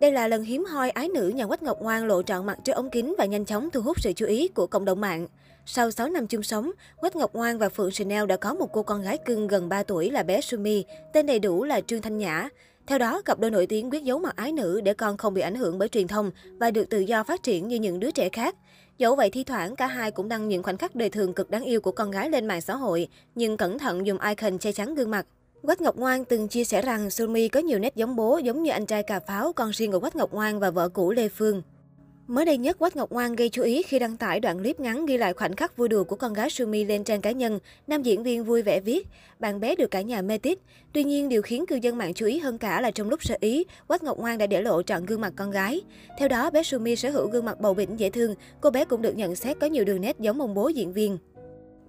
Đây là lần hiếm hoi ái nữ nhà Quách Ngọc Ngoan lộ trọn mặt trước ống kính và nhanh chóng thu hút sự chú ý của cộng đồng mạng. Sau 6 năm chung sống, Quách Ngọc Ngoan và Phượng Chanel đã có một cô con gái cưng gần 3 tuổi là bé Sumi, tên đầy đủ là Trương Thanh Nhã. Theo đó, cặp đôi nổi tiếng quyết giấu mặt ái nữ để con không bị ảnh hưởng bởi truyền thông và được tự do phát triển như những đứa trẻ khác. Dẫu vậy, thi thoảng cả hai cũng đăng những khoảnh khắc đời thường cực đáng yêu của con gái lên mạng xã hội, nhưng cẩn thận dùng icon che chắn gương mặt. Quách Ngọc Ngoan từng chia sẻ rằng Sumi có nhiều nét giống bố, giống như anh trai cà pháo, con riêng của Quách Ngọc Ngoan và vợ cũ Lê Phương. Mới đây nhất, Quách Ngọc Ngoan gây chú ý khi đăng tải đoạn clip ngắn ghi lại khoảnh khắc vui đùa của con gái Sumi lên trang cá nhân. Nam diễn viên vui vẻ viết, bạn bé được cả nhà mê tít. Tuy nhiên, điều khiến cư dân mạng chú ý hơn cả là trong lúc sơ ý, Quách Ngọc Ngoan đã để lộ trọn gương mặt con gái. Theo đó, bé Sumi sở hữu gương mặt bầu bĩnh dễ thương. Cô bé cũng được nhận xét có nhiều đường nét giống ông bố diễn viên.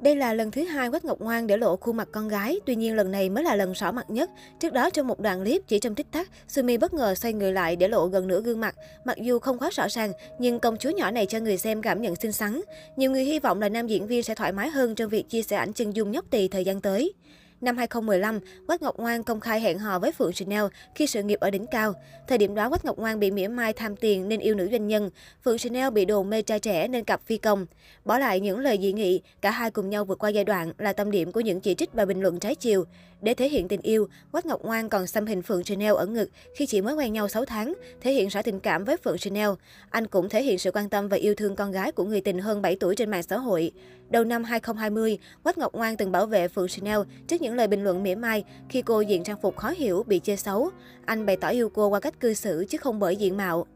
Đây là lần thứ hai Quách Ngọc Ngoan để lộ khuôn mặt con gái, tuy nhiên lần này mới là lần rõ mặt nhất. Trước đó trong một đoạn clip chỉ trong tích tắc, Sumi bất ngờ xoay người lại để lộ gần nửa gương mặt. Mặc dù không quá rõ ràng, nhưng công chúa nhỏ này cho người xem cảm nhận xinh xắn. Nhiều người hy vọng là nam diễn viên sẽ thoải mái hơn trong việc chia sẻ ảnh chân dung nhóc tỳ thời gian tới. Năm 2015, Quách Ngọc Ngoan công khai hẹn hò với Phượng Chanel khi sự nghiệp ở đỉnh cao. Thời điểm đó, Quách Ngọc Ngoan bị mỉa mai tham tiền nên yêu nữ doanh nhân. Phượng Chanel bị đồn mê trai trẻ nên cặp phi công. Bỏ lại những lời dị nghị, cả hai cùng nhau vượt qua giai đoạn là tâm điểm của những chỉ trích và bình luận trái chiều. Để thể hiện tình yêu, Quách Ngọc Ngoan còn xăm hình Phượng Chanel ở ngực khi chỉ mới quen nhau 6 tháng, thể hiện rõ tình cảm với Phượng Chanel. Anh cũng thể hiện sự quan tâm và yêu thương con gái của người tình hơn 7 tuổi trên mạng xã hội. Đầu năm 2020, Quách Ngọc Ngoan từng bảo vệ Phượng Chanel trước những lời bình luận mỉa mai khi cô diện trang phục khó hiểu, bị chê xấu. Anh bày tỏ yêu cô qua cách cư xử chứ không bởi diện mạo.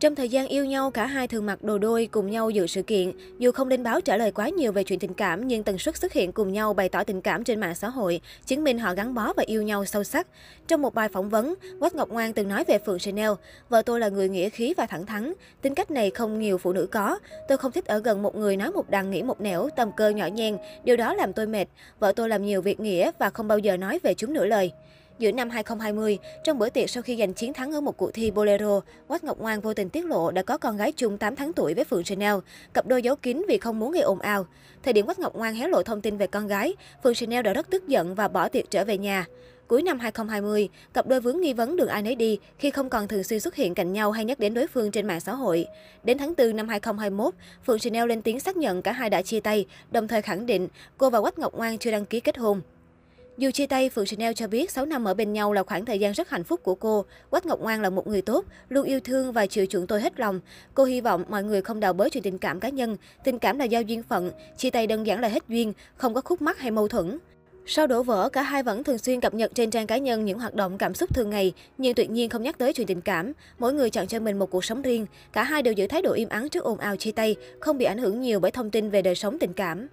Trong thời gian yêu nhau, cả hai thường mặc đồ đôi cùng nhau dự sự kiện. Dù không lên báo trả lời quá nhiều về chuyện tình cảm, nhưng tần suất xuất hiện cùng nhau bày tỏ tình cảm trên mạng xã hội, chứng minh họ gắn bó và yêu nhau sâu sắc. Trong một bài phỏng vấn, Quách Ngọc Ngoan từng nói về Phượng Chanel, vợ tôi là người nghĩa khí và thẳng thắn. Tính cách này không nhiều phụ nữ có. Tôi không thích ở gần một người nói một đằng nghĩ một nẻo, tầm cơ nhỏ nhen. Điều đó làm tôi mệt. Vợ tôi làm nhiều việc nghĩa và không bao giờ nói về chúng nửa lời. Giữa năm 2020, trong bữa tiệc sau khi giành chiến thắng ở một cuộc thi Bolero, Quách Ngọc Ngoan vô tình tiết lộ đã có con gái chung 8 tháng tuổi với Phượng Chanel. Cặp đôi giấu kín vì không muốn gây ồn ào. Thời điểm Quách Ngọc Ngoan hé lộ thông tin về con gái, Phượng Chanel đã rất tức giận và bỏ tiệc trở về nhà. Cuối năm 2020, cặp đôi vướng nghi vấn đường ai nấy đi khi không còn thường xuyên xuất hiện cạnh nhau hay nhắc đến đối phương trên mạng xã hội. Đến tháng 4 năm 2021, Phượng Chanel lên tiếng xác nhận cả hai đã chia tay, đồng thời khẳng định cô và Quách Ngọc Ngoan chưa đăng ký kết hôn. Dù chia tay, Phượng Chanel cho biết 6 năm ở bên nhau là khoảng thời gian rất hạnh phúc của cô. Quách Ngọc Ngoan là một người tốt, luôn yêu thương và chịu chuộng tôi hết lòng. Cô hy vọng mọi người không đào bới chuyện tình cảm cá nhân. Tình cảm là giao duyên phận, chia tay đơn giản là hết duyên, không có khúc mắc hay mâu thuẫn. Sau đổ vỡ, cả hai vẫn thường xuyên cập nhật trên trang cá nhân những hoạt động cảm xúc thường ngày, nhưng tuyệt nhiên không nhắc tới chuyện tình cảm. Mỗi người chọn cho mình một cuộc sống riêng. Cả hai đều giữ thái độ im ắng trước ồn ào chia tay, không bị ảnh hưởng nhiều bởi thông tin về đời sống tình cảm.